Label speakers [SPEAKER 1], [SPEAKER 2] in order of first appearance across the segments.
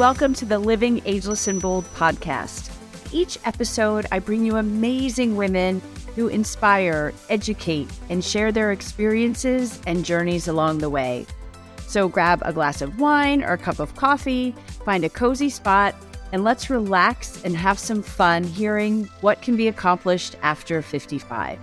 [SPEAKER 1] Welcome to the Living Ageless and Bold podcast. Each episode, I bring you amazing women who inspire, educate, and share their experiences and journeys along the way. So grab a glass of wine or a cup of coffee, find a cozy spot, and let's relax and have some fun hearing what can be accomplished after 55.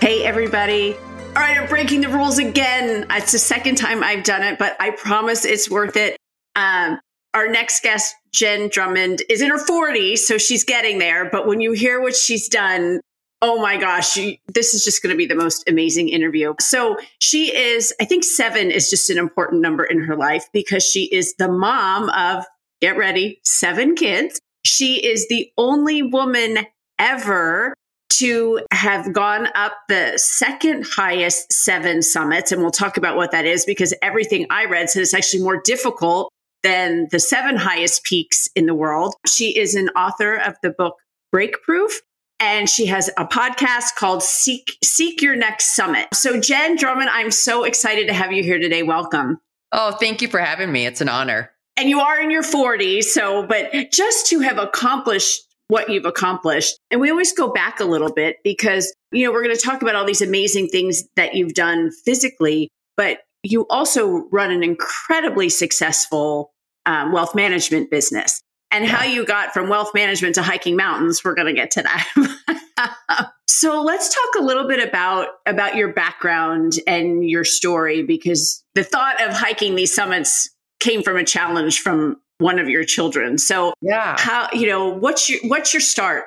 [SPEAKER 2] Hey, everybody. All right, I'm breaking the rules again. It's the second time I've done it, but I promise it's worth it. Um, our next guest, Jenn Drummond, is in her 40s, so she's getting there. But when you hear what she's done, oh my gosh, this is just going to be the most amazing interview. So she is, I think seven is just an important number in her life because she is the mom of, get ready, seven kids. She is the only woman ever to have gone up the second highest seven summits. And we'll talk about what that is because everything I read said it's actually more difficult than the seven highest peaks in the world. She is an author of the book Breakproof. And she has a podcast called Seek Seek Your Next Summit. So Jenn Drummond, I'm so excited to have you here today. Welcome.
[SPEAKER 3] Oh, thank you for having me. It's an honor.
[SPEAKER 2] And you are in your 40s, so but just to have accomplished what you've accomplished. And we always go back a little bit because, you know, we're going to talk about all these amazing things that you've done physically, but you also run an incredibly successful um, wealth management business. And yeah. how you got from wealth management to hiking mountains, we're going to get to that. so let's talk a little bit about about your background and your story because the thought of hiking these summits came from a challenge from one of your children. So yeah, how you know what's your what's your start?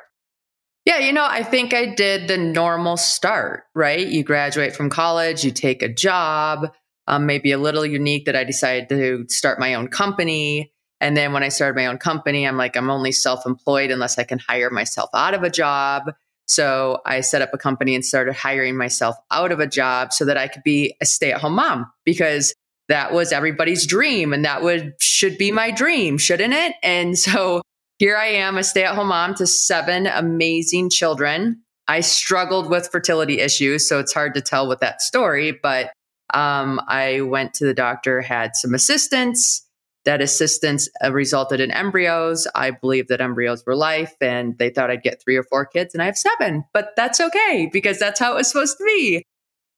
[SPEAKER 3] Yeah, you know, I think I did the normal start, right? You graduate from college, you take a job, um, maybe a little unique that I decided to start my own company. And then when I started my own company, I'm like, I'm only self employed unless I can hire myself out of a job. So I set up a company and started hiring myself out of a job so that I could be a stay at home mom because that was everybody's dream and that would should be my dream shouldn't it? And so here i am a stay-at-home mom to seven amazing children. I struggled with fertility issues so it's hard to tell with that story but um, i went to the doctor had some assistance. That assistance uh, resulted in embryos. I believe that embryos were life and they thought i'd get three or four kids and i have seven but that's okay because that's how it was supposed to be.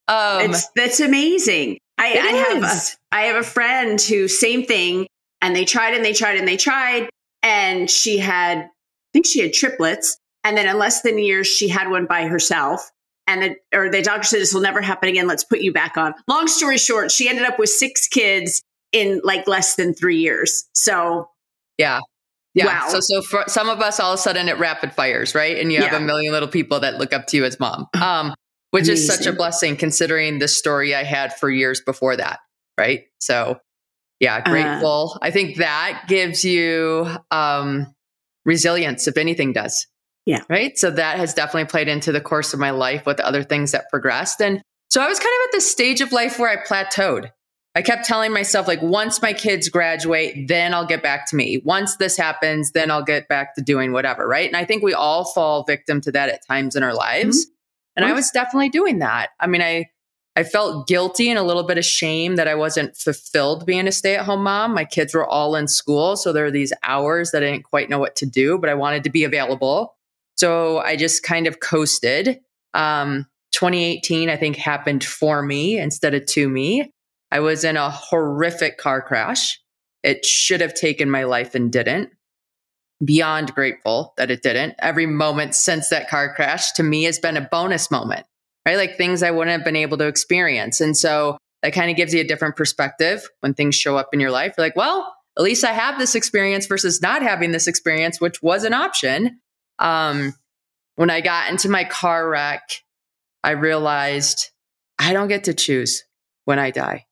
[SPEAKER 2] Um, it's, that's amazing I, I have a, I have a friend who same thing, and they tried and they tried and they tried, and she had I think she had triplets, and then in less than a year she had one by herself. And the, or the doctor said this will never happen again. Let's put you back on. Long story short, she ended up with six kids in like less than three years. So
[SPEAKER 3] yeah, yeah. Wow. So, so for some of us, all of a sudden it rapid fires, right? And you have yeah. a million little people that look up to you as mom. Um, which Amazing. is such a blessing considering the story I had for years before that. Right. So, yeah, uh-huh. grateful. Uh, I think that gives you um, resilience, if anything does.
[SPEAKER 2] Yeah.
[SPEAKER 3] Right. So, that has definitely played into the course of my life with other things that progressed. And so, I was kind of at the stage of life where I plateaued. I kept telling myself, like, once my kids graduate, then I'll get back to me. Once this happens, then I'll get back to doing whatever. Right. And I think we all fall victim to that at times in our lives. Mm-hmm. And I was definitely doing that. I mean, I I felt guilty and a little bit of shame that I wasn't fulfilled being a stay-at-home mom. My kids were all in school, so there are these hours that I didn't quite know what to do, but I wanted to be available. So I just kind of coasted. Um, 2018, I think, happened for me instead of to me. I was in a horrific car crash. It should have taken my life and didn't beyond grateful that it didn't. Every moment since that car crash to me has been a bonus moment, right? Like things I wouldn't have been able to experience. And so that kind of gives you a different perspective when things show up in your life. You're like, well, at least I have this experience versus not having this experience, which was an option. Um, when I got into my car wreck, I realized I don't get to choose when I die,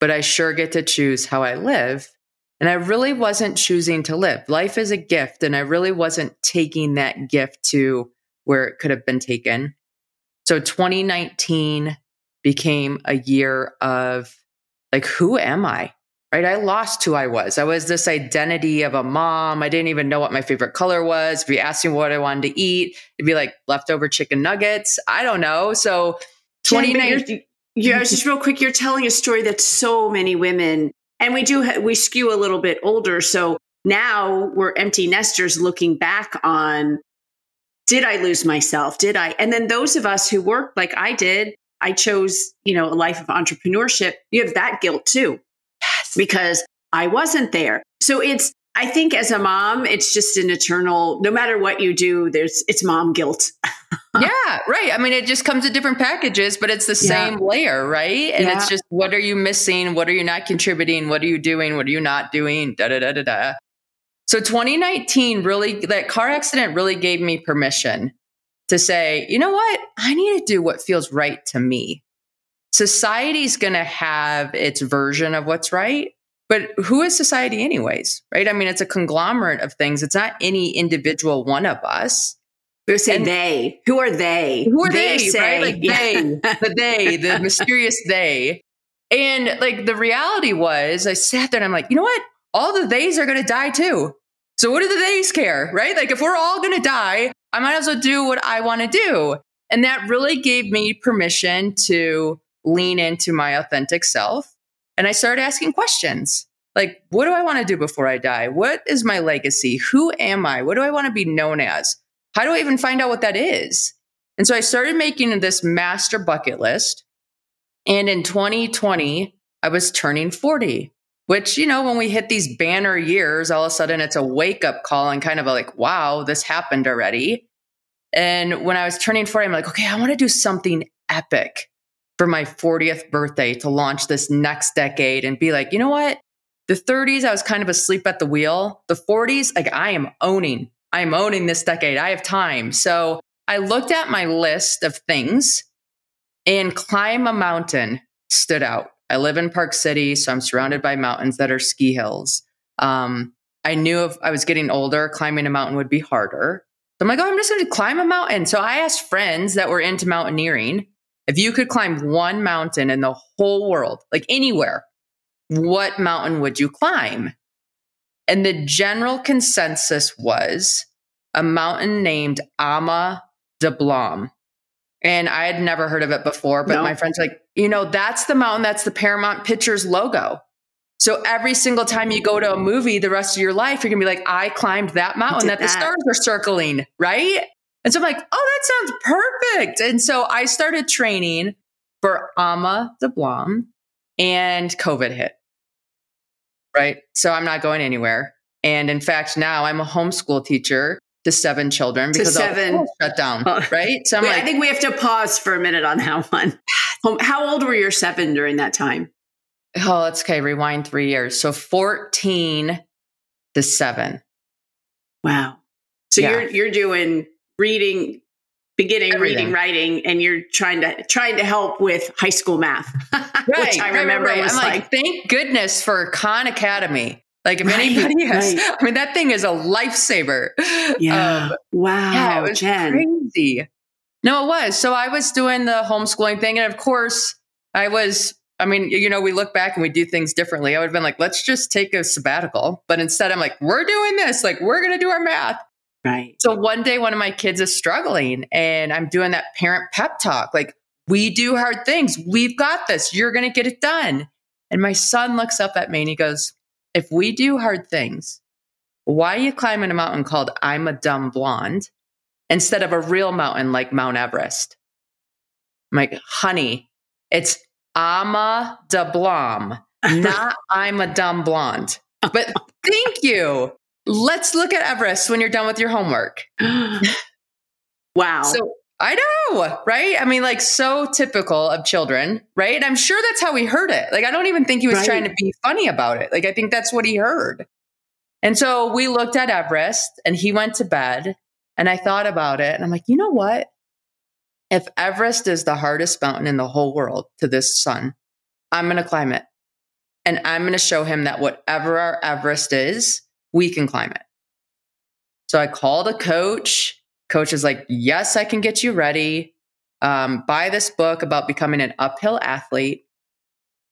[SPEAKER 3] but I sure get to choose how I live. And I really wasn't choosing to live. Life is a gift, and I really wasn't taking that gift to where it could have been taken. So 2019 became a year of like, who am I? Right? I lost who I was. I was this identity of a mom. I didn't even know what my favorite color was. If you asked me what I wanted to eat, it'd be like leftover chicken nuggets. I don't know. So 2019.
[SPEAKER 2] Yeah, just real quick, you're telling a story that so many women And we do, we skew a little bit older. So now we're empty nesters looking back on did I lose myself? Did I? And then those of us who work like I did, I chose, you know, a life of entrepreneurship. You have that guilt too. Yes. Because I wasn't there. So it's, I think as a mom, it's just an eternal, no matter what you do, there's, it's mom guilt.
[SPEAKER 3] yeah, right. I mean, it just comes in different packages, but it's the same yeah. layer, right? And yeah. it's just, what are you missing? What are you not contributing? What are you doing? What are you not doing? Da, da, da, da, da. So 2019 really, that car accident really gave me permission to say, you know what? I need to do what feels right to me. Society's going to have its version of what's right. But who is society, anyways? Right? I mean, it's a conglomerate of things. It's not any individual one of us.
[SPEAKER 2] We say and they. Who are they?
[SPEAKER 3] Who are they? they say, right? Like yeah. they, the they, the mysterious they. And like the reality was, I sat there and I'm like, you know what? All the theys are going to die too. So what do the theys care, right? Like if we're all going to die, I might as well do what I want to do. And that really gave me permission to lean into my authentic self. And I started asking questions like, what do I want to do before I die? What is my legacy? Who am I? What do I want to be known as? How do I even find out what that is? And so I started making this master bucket list. And in 2020, I was turning 40, which, you know, when we hit these banner years, all of a sudden it's a wake up call and kind of like, wow, this happened already. And when I was turning 40, I'm like, okay, I want to do something epic for my 40th birthday to launch this next decade and be like, you know what? The 30s, I was kind of asleep at the wheel. The 40s, like I am owning, I am owning this decade. I have time. So I looked at my list of things and climb a mountain stood out. I live in Park City, so I'm surrounded by mountains that are ski hills. Um, I knew if I was getting older, climbing a mountain would be harder. So I'm like, oh, I'm just going to climb a mountain. So I asked friends that were into mountaineering if you could climb one mountain in the whole world, like anywhere, what mountain would you climb? And the general consensus was a mountain named Ama Dablam. And I had never heard of it before, but no. my friends like, you know, that's the mountain, that's the Paramount Pictures logo. So every single time you go to a movie the rest of your life, you're gonna be like, I climbed that mountain that, that, the stars are circling, right? And so I'm like, oh, that sounds perfect. And so I started training for Ama Dablam and COVID hit. Right. So I'm not going anywhere. And in fact, now I'm a homeschool teacher to seven children because to seven shut down. Oh. Right.
[SPEAKER 2] So Wait, like, I think we have to pause for a minute on that one. How old were your seven during that time?
[SPEAKER 3] Oh, let's okay. Rewind three years. So 14 to seven.
[SPEAKER 2] Wow. So yeah. you're you're doing reading, beginning Everything. reading, writing, and you're trying to trying to help with high school math, right, which I remember right, I'm like,
[SPEAKER 3] like, thank goodness for Khan Academy. Like if right, anybody has. I mean, that thing is a lifesaver.
[SPEAKER 2] Yeah. Um, wow. Yeah,
[SPEAKER 3] it was Jenn. crazy. No, it was. So I was doing the homeschooling thing. And of course, I was, I mean, you know, we look back and we do things differently. I would have been like, let's just take a sabbatical. But instead, I'm like, we're doing this. Like, we're going to do our math.
[SPEAKER 2] Right.
[SPEAKER 3] So one day, one of my kids is struggling and I'm doing that parent pep talk. Like, we do hard things. We've got this. You're going to get it done. And my son looks up at me and he goes, If we do hard things, why are you climbing a mountain called I'm a Dumb Blonde instead of a real mountain like Mount Everest? I'm like, honey, it's Ama Dablam, not I'm a dumb blonde. But thank you. Let's look at Everest when you're done with your homework.
[SPEAKER 2] wow.
[SPEAKER 3] So I know, right? I mean, like so typical of children, right? And I'm sure that's how he heard it. Like, I don't even think he was right. trying to be funny about it. Like, I think that's what he heard. And so we looked at Everest and he went to bed and I thought about it and I'm like, you know what? If Everest is the hardest mountain in the whole world to this son, I'm going to climb it. And I'm going to show him that whatever our Everest is, we can climb it. So I called a coach. Coach is like, yes, I can get you ready. Um, buy this book about becoming an uphill athlete.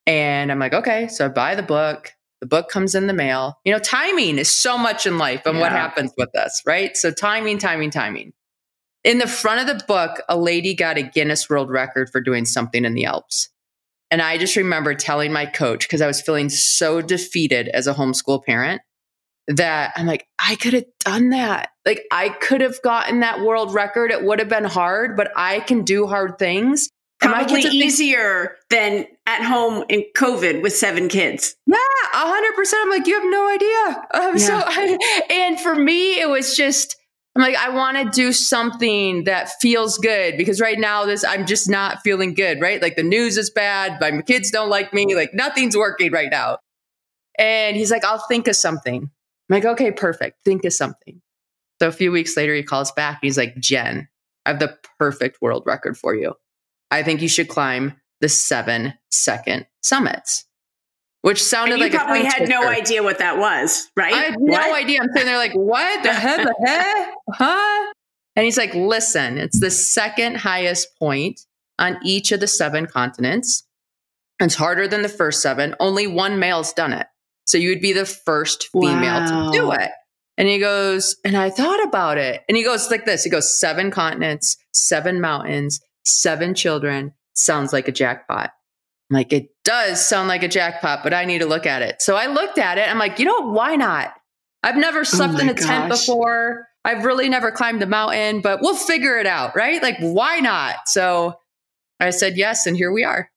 [SPEAKER 3] And I'm like, okay. So I buy the book. The book comes in the mail. You know, timing is so much in life and yeah. what happens with us, right? So timing, timing, timing. In the front of the book, a lady got a Guinness World Record for doing something in the Alps. And I just remember telling my coach, because I was feeling so defeated as a homeschool parent, that I'm like, I could have done that. Like, I could have gotten that world record. It would have been hard, but I can do hard things.
[SPEAKER 2] Probably easier than at home in COVID with seven kids.
[SPEAKER 3] Yeah, hundred percent. I'm like, you have no idea. Um, yeah. So, I, and for me, it was just, I'm like, I want to do something that feels good because right now, this I'm just not feeling good. Right, like the news is bad. My kids don't like me. Like nothing's working right now. And he's like, I'll think of something. I'm like, okay, perfect. Think of something. So a few weeks later, he calls back. And he's like, Jenn, I have the perfect world record for you. I think you should climb the seven second summits. Which sounded
[SPEAKER 2] and you
[SPEAKER 3] like
[SPEAKER 2] probably had no idea what that was, right? I
[SPEAKER 3] had what? no idea. I'm sitting there like, what the heck, the heck, huh? And he's like, listen, it's the second highest point on each of the seven continents. It's harder than the first seven. Only one male's done it. So you would be the first female wow. to do it. And he goes, and I thought about it. And he goes like this. He goes, seven continents, seven mountains, seven children sounds like a jackpot. I'm like, it does sound like a jackpot, but I need to look at it. So I looked at it. I'm like, you know, why not? I've never oh slept oh in a gosh. tent before. I've really never climbed a mountain, but we'll figure it out, right? Like, why not? So I said yes, and here we are.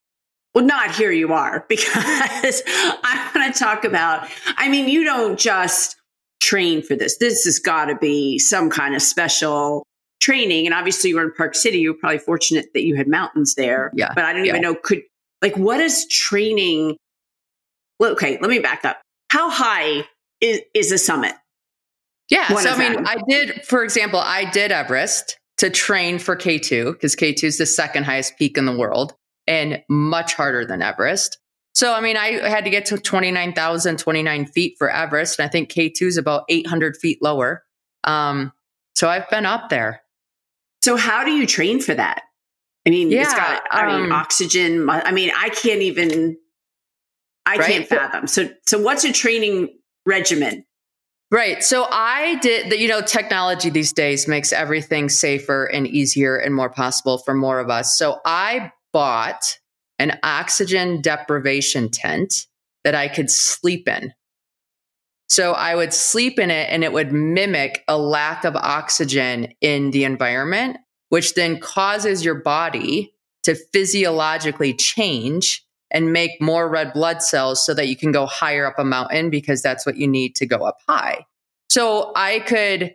[SPEAKER 2] Well, not here you are, because I want to talk about, I mean, you don't just train for this. This has got to be some kind of special training and obviously you were in park city you were probably fortunate that you had mountains there
[SPEAKER 3] yeah
[SPEAKER 2] but i don't
[SPEAKER 3] yeah.
[SPEAKER 2] even know could like what is training well, okay let me back up how high is, is a summit
[SPEAKER 3] yeah One so i mean them. i did for example i did everest to train for k2 because k2 is the second highest peak in the world and much harder than everest so i mean i had to get to 29029 feet for everest and i think k2 is about 800 feet lower um, so i've been up there
[SPEAKER 2] so how do you train for that? I mean, yeah, it's got I um, mean oxygen. I mean, I can't even I right? can't fathom. So so what's a training regimen?
[SPEAKER 3] Right. So I did that, you know, technology these days makes everything safer and easier and more possible for more of us. So I bought an oxygen deprivation tent that I could sleep in. So I would sleep in it and it would mimic a lack of oxygen in the environment, which then causes your body to physiologically change and make more red blood cells so that you can go higher up a mountain because that's what you need to go up high. So I could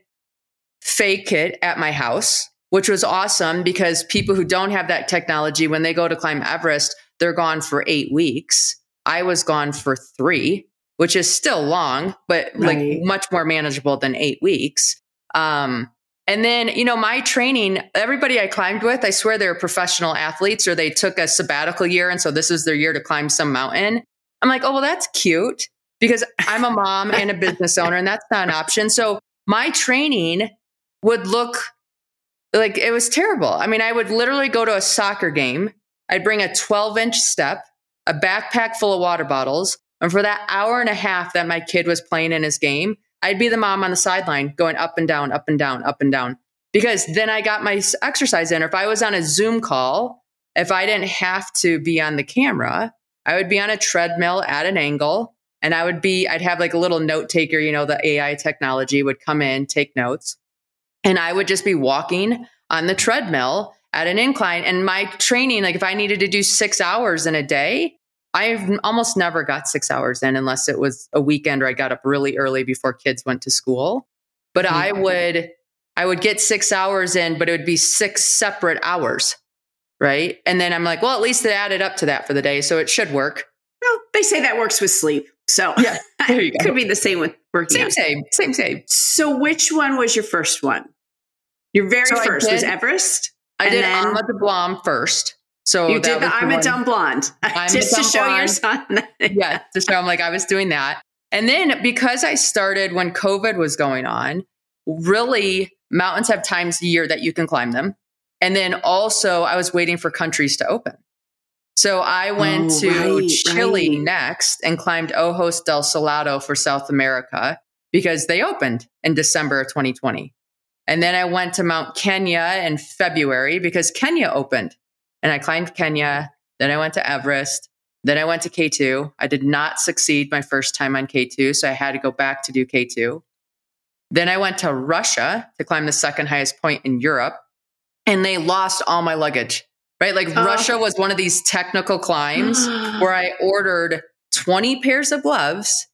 [SPEAKER 3] fake it at my house, which was awesome because people who don't have that technology, when they go to climb Everest, they're gone for eight weeks. I was gone for three which is still long, but right. like much more manageable than eight weeks. Um, and then, you know, my training, everybody I climbed with, I swear they're professional athletes or they took a sabbatical year. And so this is their year to climb some mountain. I'm like, oh, well, that's cute because I'm a mom and a business owner, and that's not an option. So my training would look like it was terrible. I mean, I would literally go to a soccer game, I'd bring a 12 inch step, a backpack full of water bottles, and for that hour and a half that my kid was playing in his game, I'd be the mom on the sideline going up and down, up and down, up and down. Because then I got my exercise in. Or if I was on a Zoom call, if I didn't have to be on the camera, I would be on a treadmill at an angle and I would be, I'd have like a little note taker, you know, the AI technology would come in, take notes. And I would just be walking on the treadmill at an incline. And my training, like if I needed to do six hours in a day, I've almost never got six hours in unless it was a weekend or I got up really early before kids went to school. But mm-hmm. I would I would get six hours in, but it would be six separate hours. Right. And then I'm like, well, at least it added up to that for the day. So it should work.
[SPEAKER 2] Well, they say that works with sleep. So
[SPEAKER 3] yeah, there you
[SPEAKER 2] go. could be the same with working.
[SPEAKER 3] Same,
[SPEAKER 2] out.
[SPEAKER 3] same, same, same.
[SPEAKER 2] So which one was your first one? Your very so first did, was Everest?
[SPEAKER 3] I did then, Ama Blom first. So
[SPEAKER 2] you did the I'm a dumb blonde I'm just to show blonde. your son.
[SPEAKER 3] yeah, to show him like I was doing that. And then because I started when COVID was going on, really mountains have times a year that you can climb them. And then also I was waiting for countries to open. So I went oh, to right, Chile right. next and climbed Ojos del Salado for South America because they opened in December of 2020. And then I went to Mount Kenya in February because Kenya opened and I climbed Kenya Then I went to Everest. Then I went to K2. I did not succeed my first time on K2, so I had to go back to do K2. Then I went to Russia to climb the second highest point in Europe, and they lost all my luggage. Right? Like
[SPEAKER 2] Oh.
[SPEAKER 3] Russia was one of these technical climbs where I ordered 20 pairs of gloves,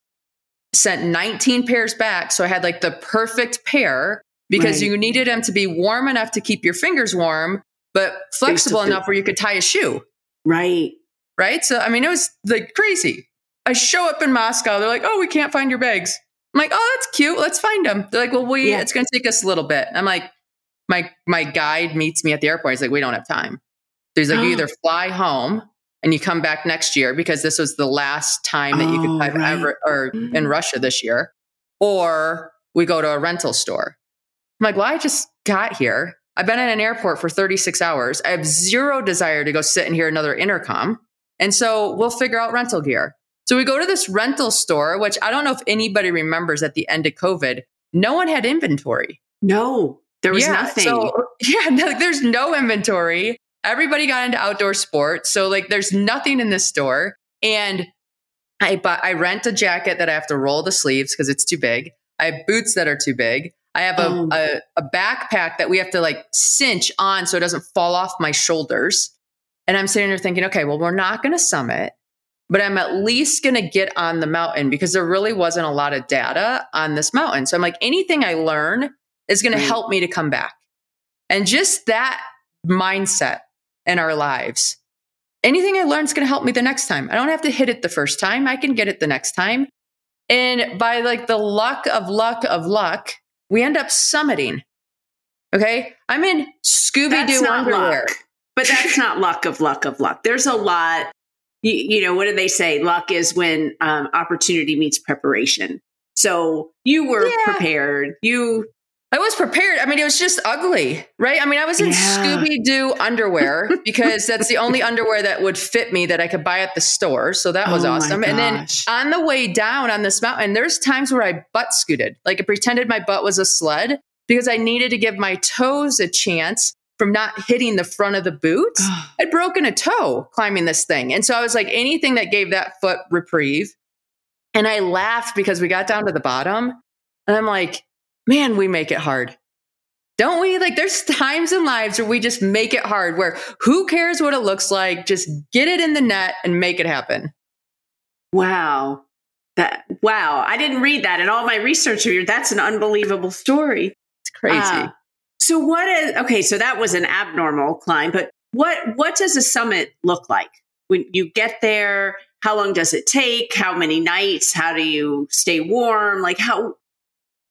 [SPEAKER 3] sent 19 pairs back. So I had like the perfect pair because
[SPEAKER 2] Right.
[SPEAKER 3] you needed them to be warm enough to keep your fingers warm, but flexible enough where you could tie a shoe.
[SPEAKER 2] right.
[SPEAKER 3] Right. So, I mean, it was like crazy. I show up in Moscow. They're like, oh, we can't find your bags. I'm like, oh, that's cute. Let's find them. They're like, well, we,
[SPEAKER 2] Yeah.
[SPEAKER 3] it's going to take us a little bit. I'm like, my, my guide meets me at the airport. He's like, we don't have time. So he's like, you either fly home and you come back next year because this was the last time that you
[SPEAKER 2] Oh,
[SPEAKER 3] could climb
[SPEAKER 2] right.
[SPEAKER 3] ever or in
[SPEAKER 2] Mm.
[SPEAKER 3] Russia this year, or we go to a rental store. I'm like, well, I just got here. I've been at an airport for 36 hours. I have zero desire to go sit and hear another intercom. And so we'll figure out rental gear. So we go to this rental store, which I don't know if anybody remembers at the end of COVID, no one had inventory.
[SPEAKER 2] No, there was
[SPEAKER 3] yeah,
[SPEAKER 2] nothing.
[SPEAKER 3] So, yeah, no, there's no inventory. Everybody got into outdoor sports. So like there's nothing in this store. And I buy, I rent a jacket that I have to roll the sleeves because it's too big. I have boots that are too big. I have a,
[SPEAKER 2] Oh.
[SPEAKER 3] a, a backpack that we have to like cinch on so it doesn't fall off my shoulders. And I'm sitting there thinking, okay, well, we're not going to summit, but I'm at least going to get on the mountain because there really wasn't a lot of data on this mountain. So I'm like, anything I learn is going
[SPEAKER 2] Right.
[SPEAKER 3] to help me to come back. And just that mindset in our lives. Anything I learn is going to help me the next time. I don't have to hit it the first time. I can get it the next time. And by like the luck of luck of luck, we end up summiting. Okay. I'm in Scooby Doo underwear.
[SPEAKER 2] luck. But that's not luck of luck of luck. There's a lot. You, you know, what do they say? Luck is when um, opportunity meets preparation. So you were
[SPEAKER 3] Yeah.
[SPEAKER 2] prepared. You
[SPEAKER 3] I was prepared. I mean, it was just ugly, right? I mean, I was in
[SPEAKER 2] Yeah.
[SPEAKER 3] Scooby Doo underwear because that's the only underwear that would fit me that I could buy at the store. So that was
[SPEAKER 2] Oh
[SPEAKER 3] awesome. And then on the way down on this mountain, there's times where I butt scooted, like I pretended my butt was a sled because I needed to give my toes a chance from not hitting the front of the boots. I'd broken a toe climbing this thing. And so I was like, anything that gave that foot reprieve. And I laughed because we got down to the bottom. And I'm like, man, we make it hard. Don't we? Like, there's times in lives where we just make it hard, where who cares what it looks like? Just get it in the net and make it happen.
[SPEAKER 2] wow. That wow. I didn't read that in all my research here. That's an unbelievable story.
[SPEAKER 3] It's crazy.
[SPEAKER 2] Ah. so what is okay, so that was an abnormal climb, but what what does a summit look like? When you get there, how long does it take? How many nights? How do you stay warm? Like how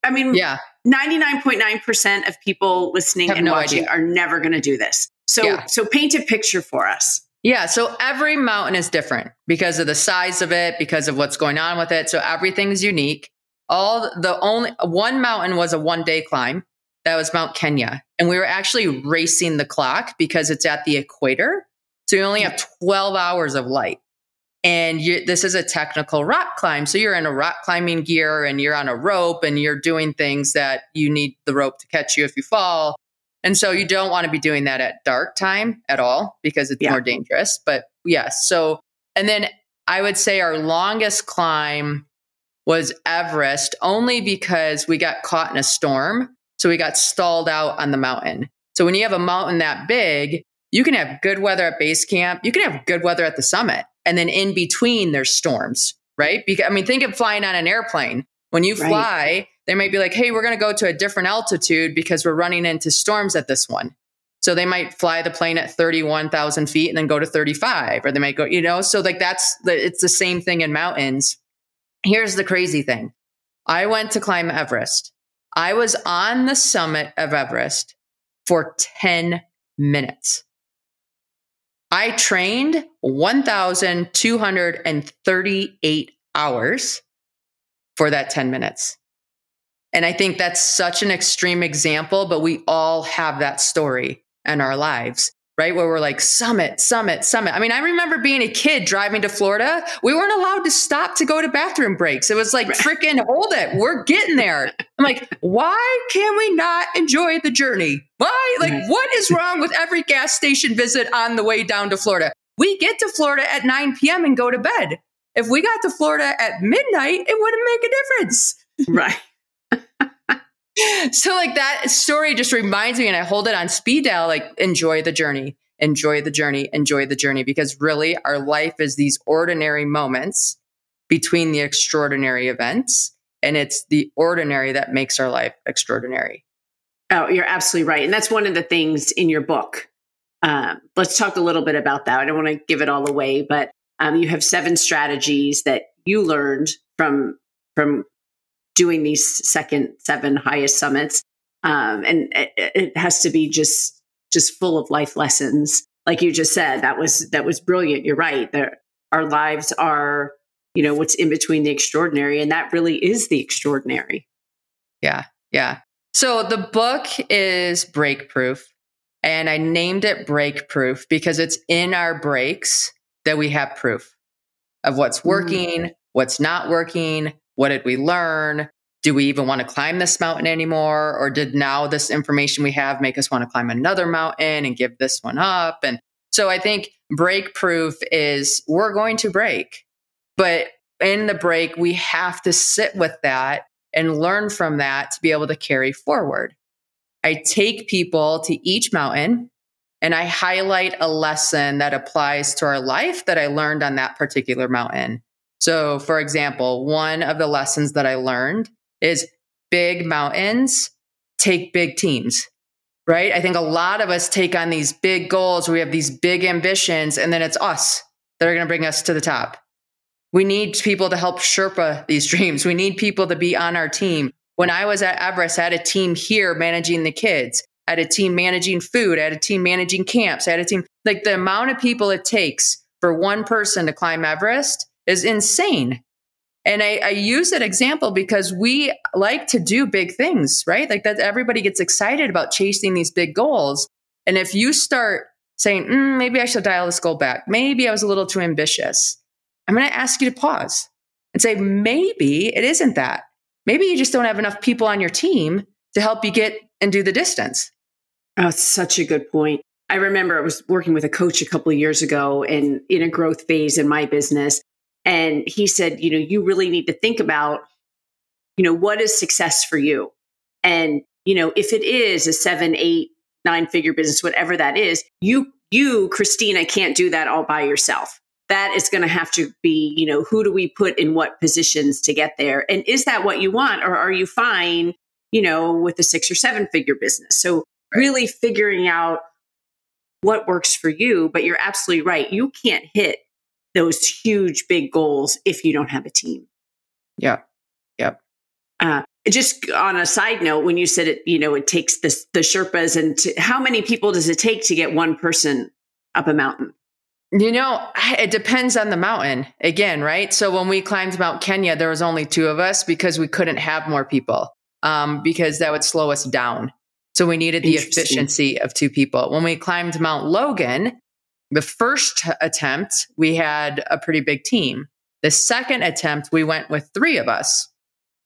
[SPEAKER 2] I mean,
[SPEAKER 3] yeah.
[SPEAKER 2] 99.9% of people listening
[SPEAKER 3] Have
[SPEAKER 2] and
[SPEAKER 3] no
[SPEAKER 2] watching
[SPEAKER 3] idea.
[SPEAKER 2] are never going to do this. So
[SPEAKER 3] Yeah.
[SPEAKER 2] so paint a picture for us.
[SPEAKER 3] Yeah. So every mountain is different because of the size of it, because of what's going on with it. So everything's unique. All the only one mountain was a one day climb. That was Mount Kenya. And we were actually racing the clock because it's at the equator. So you only have 12 hours of light. And you, this is a technical rock climb. So you're in a rock climbing gear and you're on a rope and you're doing things that you need the rope to catch you if you fall. And so you don't want to be doing that at dark time at all because it's
[SPEAKER 2] Yeah.
[SPEAKER 3] more dangerous. But yes. So, and then I would say our longest climb was Everest only because we got caught in a storm. So we got stalled out on the mountain. So when you have a mountain that big, you can have good weather at base camp. You can have good weather at the summit. And then in between, there's storms, right? Because, I mean, think of flying on an airplane. When you
[SPEAKER 2] Right.
[SPEAKER 3] fly, they might be like, hey, we're going to go to a different altitude because we're running into storms at this one. So they might fly the plane at 31,000 feet and then go to 35, or they might go, you know, so like that's the, it's the same thing in mountains. Here's the crazy thing I went to climb Everest. I was on the summit of Everest for 10 minutes. I trained 1,238 hours for that 10 minutes. And I think that's such an extreme example, but we all have that story in our lives, right? Where we're like, summit, summit, summit. I mean, I remember being a kid driving to Florida. We weren't allowed to stop to go to bathroom breaks. It was like, freaking hold it. We're getting there. I'm like, why can we not enjoy the journey? Why? Like, what is wrong with every gas station visit on the way down to Florida? we get to Florida at 9 p.m. and go to bed. If we got to Florida at midnight, it wouldn't make a difference.
[SPEAKER 2] Right.
[SPEAKER 3] so like that story just reminds me and I hold it on speed dial like enjoy the journey, enjoy the journey, enjoy the journey because really our life is these ordinary moments between the extraordinary events and it's the ordinary that makes our life extraordinary.
[SPEAKER 2] Oh, you're absolutely right. And that's one of the things in your book. Um, let's talk a little bit about that. I don't want to give it all away, but um, you have seven strategies that you learned from from doing these second seven highest summits, um, and it, it has to be just just full of life lessons. Like you just said, that was that was brilliant. You're right. There, our lives are, you know, what's in between the extraordinary, and that really is the extraordinary.
[SPEAKER 3] Yeah, yeah. So the book is break proof. And I named it break proof because it's in our breaks that we have proof of what's mm. working, mm. what's not working, what did we learn? Do we even want to climb this mountain anymore? Or did now this information we have make us want to climb another mountain and give this one up? And so I think break proof is we're going to break. But in the break, we have to sit with that and learn from that to be able to carry forward. I take people to each mountain and I highlight a lesson that applies to our life that I learned on that particular mountain. So, for example, one of the lessons that I learned is big mountains take big teams, right? I think a lot of us take on these big goals, we have these big ambitions, and then it's us that are going to bring us to the top. We need people to help Sherpa these dreams. We need people to be on our team. When I was at Everest, I had a team here managing the kids. I had a team managing food. I had a team managing camps. I had a team like the amount of people it takes for one person to climb Everest is insane. And I, I, use that example because we like to do big things, right? Like that everybody gets excited about chasing these big goals. And if you start saying, mm, maybe I should dial this goal back, maybe I was a little too ambitious, I'm going to ask you to pause and say, maybe it isn't that. Maybe you just don't have enough people on your team to help you get and do the distance.
[SPEAKER 2] Oh, such a good point. I remember I was working with a coach a couple of years ago and in a growth phase in my business. And he said, you know, you really need to think about, you know, what is success for you? And, you know, if it is a seven, eight, nine figure business, whatever that is, you, you, Christina, can't do that all by yourself that is going to have to be, you know, who do we put in what positions to get there? And is that what you want? Or are you fine, you know, with a six or seven figure business? So really figuring out what works for you. But you're absolutely right. You can't hit those huge, big goals if you don't have a team.
[SPEAKER 3] Yeah. Yep.
[SPEAKER 2] Uh, just on a side note, when you said it, you know, it takes the, the Sherpas and to, how many people does it take to get one person up a mountain?
[SPEAKER 3] You know, it depends on the mountain again, right? So when we climbed Mount Kenya, there was only two of us because we couldn't have more people um, because that would slow us down. So we needed the efficiency of two people. When we climbed Mount Logan, the first attempt, we had a pretty big team. The second attempt, we went with three of us.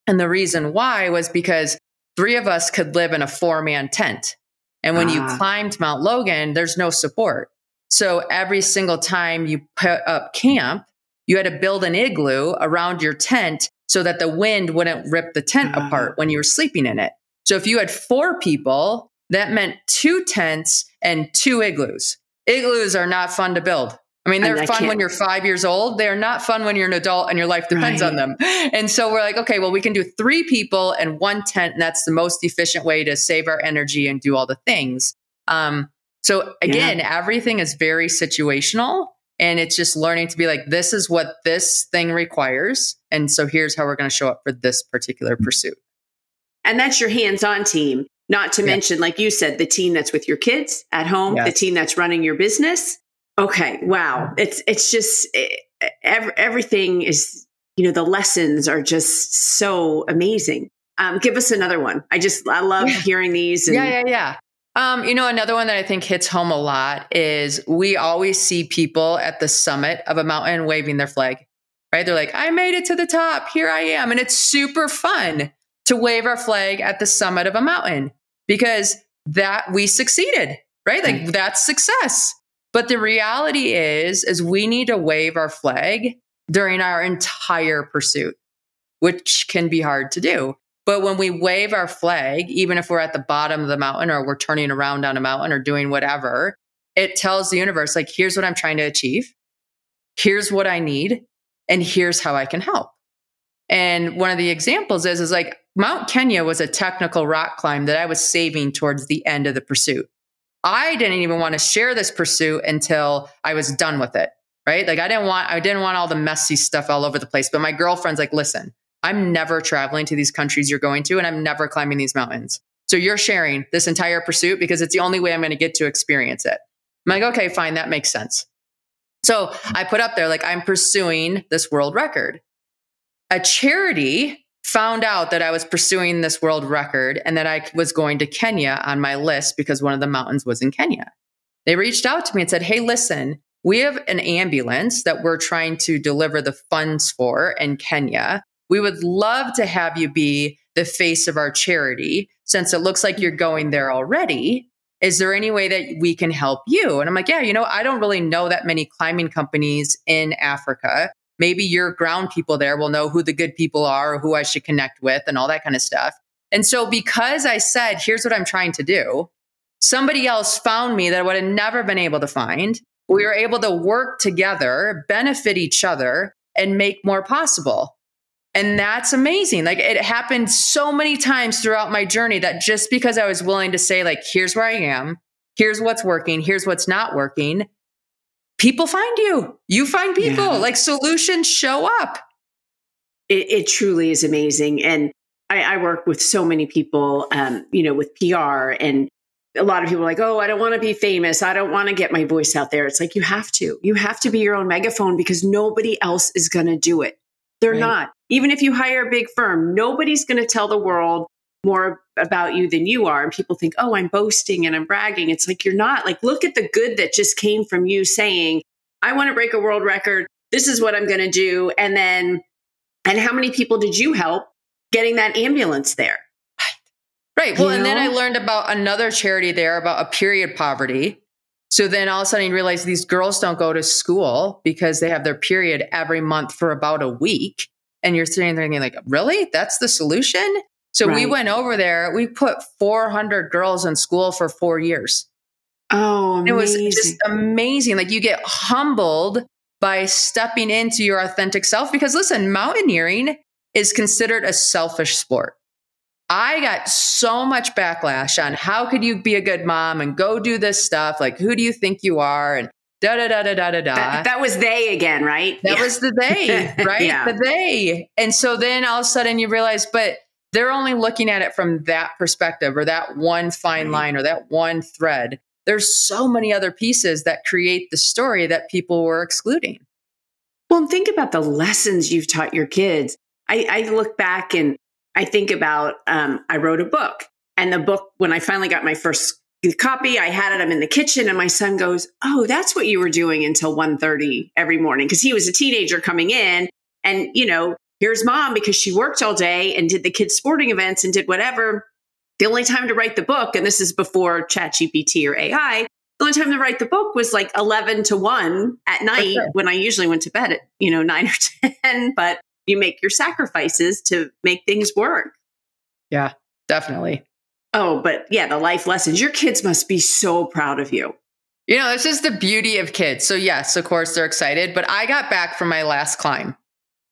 [SPEAKER 3] And the reason why was because three of us could live in a four man tent. And when you ah. climbed Mount Logan, there's no support. So every single time you put up camp, you had to build an igloo around your tent so that the wind wouldn't rip the tent uh-huh. apart when you were sleeping in it. So if you had four people, that meant two tents and two igloos. Igloos are not fun to build. I mean, they're fun when you're five years old. They're not fun when you're an adult and your life depends right. on them. And so we're like, okay, well, we can do three people and one tent, and that's the most efficient way to save our energy and do all the things. Um, so again, yeah. everything is very situational and it's just learning to be like, this is what this thing requires. And so here's how we're going to show up for this particular pursuit.
[SPEAKER 2] And that's your hands on team, not to yeah. mention, like you said, the team that's with your kids at home, yes. the team that's running your business. Okay. Wow. It's, it's just it, every, everything is, you know, the lessons are just so amazing. Um, give us another one. I just, I love yeah. hearing these.
[SPEAKER 3] And- yeah. Yeah. Yeah. Um, you know, another one that I think hits home a lot is we always see people at the summit of a mountain waving their flag, right? They're like, I made it to the top. Here I am. And it's super fun to wave our flag at the summit of a mountain because that we succeeded, right? Like that's success. But the reality is, is we need to wave our flag during our entire pursuit, which can be hard to do. But when we wave our flag, even if we're at the bottom of the mountain or we're turning around down a mountain or doing whatever, it tells the universe, like, here's what I'm trying to achieve. Here's what I need. And here's how I can help. And one of the examples is, is like Mount Kenya was a technical rock climb that I was saving towards the end of the pursuit. I didn't even want to share this pursuit until I was done with it. Right. Like I didn't want, I didn't want all the messy stuff all over the place. But my girlfriend's like, listen, I'm never traveling to these countries you're going to, and I'm never climbing these mountains. So you're sharing this entire pursuit because it's the only way I'm going to get to experience it. I'm like, okay, fine, that makes sense. So I put up there, like, I'm pursuing this world record. A charity found out that I was pursuing this world record and that I was going to Kenya on my list because one of the mountains was in Kenya. They reached out to me and said, Hey, listen, we have an ambulance that we're trying to deliver the funds for in Kenya. We would love to have you be the face of our charity since it looks like you're going there already. Is there any way that we can help you? And I'm like, yeah, you know, I don't really know that many climbing companies in Africa. Maybe your ground people there will know who the good people are who I should connect with and all that kind of stuff. And so, because I said, here's what I'm trying to do, somebody else found me that I would have never been able to find. We were able to work together, benefit each other, and make more possible. And that's amazing. Like it happened so many times throughout my journey that just because I was willing to say, like, here's where I am, here's what's working, here's what's not working, people find you. You find people. Yeah. Like solutions show up.
[SPEAKER 2] It, it, truly is amazing. And I, I work with so many people, um, you know, with PR and a lot of people are like, oh, I don't want to be famous. I don't want to get my voice out there. It's like, you have to. You have to be your own megaphone because nobody else is going to do it. They're right. not. Even if you hire a big firm, nobody's going to tell the world more about you than you are. And people think, oh, I'm boasting and I'm bragging. It's like, you're not. Like, look at the good that just came from you saying, I want to break a world record. This is what I'm going to do. And then, and how many people did you help getting that ambulance there?
[SPEAKER 3] Right. Well, you and know? then I learned about another charity there about a period poverty. So then all of a sudden you realize these girls don't go to school because they have their period every month for about a week. And you're sitting there thinking, like, really? That's the solution? So right. we went over there. We put 400 girls in school for four years.
[SPEAKER 2] Oh,
[SPEAKER 3] it was just amazing. Like you get humbled by stepping into your authentic self because listen, mountaineering is considered a selfish sport. I got so much backlash on how could you be a good mom and go do this stuff? Like, who do you think you are? And da da da da da da da.
[SPEAKER 2] That, that was they again, right?
[SPEAKER 3] That yeah. was the they, right? yeah. The they. And so then all of a sudden you realize, but they're only looking at it from that perspective or that one fine line or that one thread. There's so many other pieces that create the story that people were excluding.
[SPEAKER 2] Well, think about the lessons you've taught your kids. I, I look back and I think about um, I wrote a book, and the book when I finally got my first copy, I had it. I'm in the kitchen, and my son goes, "Oh, that's what you were doing until 1.30 every morning," because he was a teenager coming in, and you know, here's mom because she worked all day and did the kids' sporting events and did whatever. The only time to write the book, and this is before ChatGPT or AI, the only time to write the book was like 11 to 1 at night okay. when I usually went to bed at, you know, 9 or 10. But you make your sacrifices to make things work.
[SPEAKER 3] Yeah, definitely.
[SPEAKER 2] Oh, but yeah, the life lessons. Your kids must be so proud of you.
[SPEAKER 3] You know, this is the beauty of kids. So, yes, of course, they're excited. But I got back from my last climb.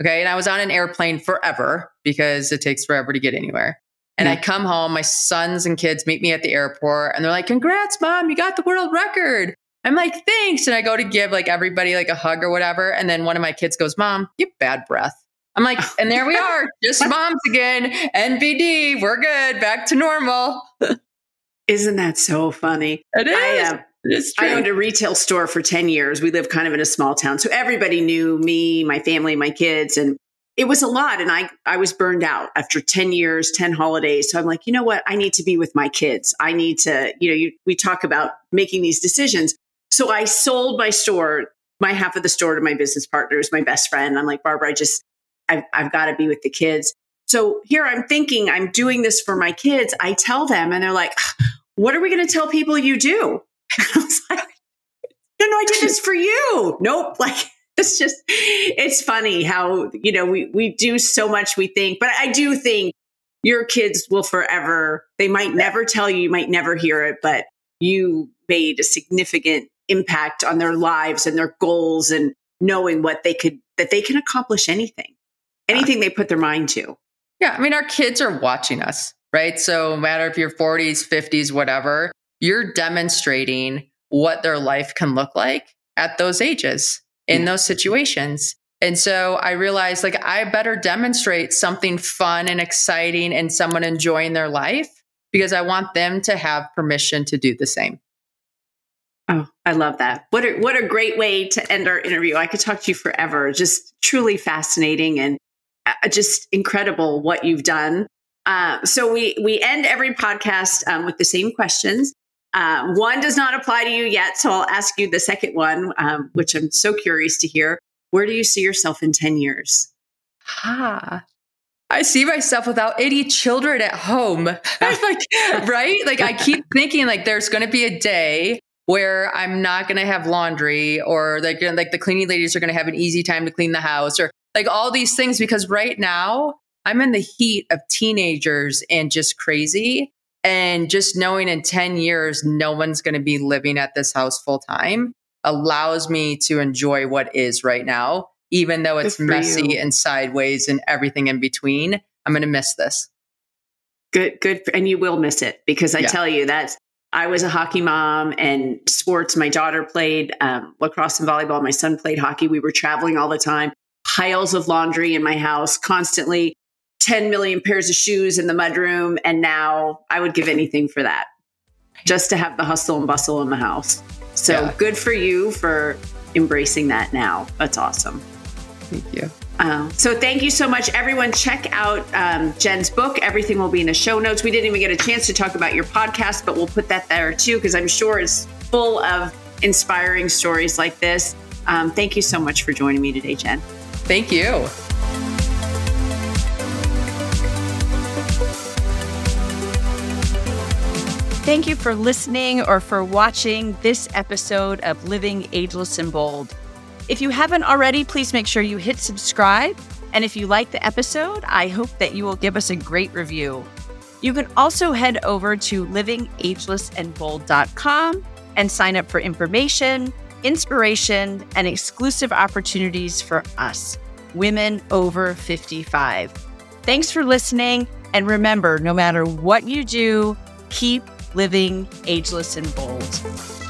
[SPEAKER 3] Okay. And I was on an airplane forever because it takes forever to get anywhere. And I hmm. come home, my sons and kids meet me at the airport and they're like, Congrats, mom, you got the world record. I'm like, thanks. And I go to give like everybody like a hug or whatever. And then one of my kids goes, Mom, you have bad breath. I'm like, and there we are, just moms again. NBD, we're good, back to normal.
[SPEAKER 2] Isn't that so funny?
[SPEAKER 3] It is. I, uh,
[SPEAKER 2] I owned a retail store for 10 years. We lived kind of in a small town. So everybody knew me, my family, my kids, and it was a lot. And I, I was burned out after 10 years, 10 holidays. So I'm like, you know what? I need to be with my kids. I need to, you know, you, we talk about making these decisions. So I sold my store, my half of the store to my business partners, my best friend. I'm like, Barbara, I just, I've, I've got to be with the kids. So here I'm thinking I'm doing this for my kids. I tell them and they're like, what are we going to tell people you do? I was like, no, no, I did this for you. Nope. Like it's just, it's funny how, you know, we, we do so much we think, but I do think your kids will forever, they might never tell you, you might never hear it, but you made a significant impact on their lives and their goals and knowing what they could, that they can accomplish anything, anything they put their mind to.
[SPEAKER 3] Yeah. I mean, our kids are watching us, right? So, no matter if you're 40s, 50s, whatever, you're demonstrating what their life can look like at those ages in those situations. And so I realized like I better demonstrate something fun and exciting and someone enjoying their life because I want them to have permission to do the same.
[SPEAKER 2] Oh, I love that. What a what a great way to end our interview. I could talk to you forever. Just truly fascinating and uh, just incredible what you've done. Uh, so we we end every podcast um, with the same questions. Um, one does not apply to you yet, so I'll ask you the second one, um, which I'm so curious to hear. Where do you see yourself in 10 years?
[SPEAKER 3] Ah, I see myself without any children at home. like, right? Like I keep thinking like there's going to be a day where I'm not going to have laundry or like like the cleaning ladies are going to have an easy time to clean the house or like all these things because right now I'm in the heat of teenagers and just crazy and just knowing in 10 years no one's going to be living at this house full time allows me to enjoy what is right now, even though it's messy you. and sideways and everything in between. I'm going to miss this.
[SPEAKER 2] Good, good. And you will miss it because I yeah. tell you that I was a hockey mom and sports. My daughter played um, lacrosse and volleyball. My son played hockey. We were traveling all the time, piles of laundry in my house, constantly 10 million pairs of shoes in the mudroom. And now I would give anything for that just to have the hustle and bustle in the house. So yeah. good for you for embracing that now. That's awesome.
[SPEAKER 3] Thank you.
[SPEAKER 2] Uh, so thank you so much, everyone. Check out um, Jenn's book. Everything will be in the show notes. We didn't even get a chance to talk about your podcast, but we'll put that there too because I'm sure it's full of inspiring stories like this. Um, thank you so much for joining me today, Jen.
[SPEAKER 3] Thank you.
[SPEAKER 1] Thank you for listening or for watching this episode of Living Ageless and Bold. If you haven't already, please make sure you hit subscribe. And if you like the episode, I hope that you will give us a great review. You can also head over to livingagelessandbold.com and sign up for information, inspiration, and exclusive opportunities for us, women over 55. Thanks for listening. And remember, no matter what you do, keep living ageless and bold.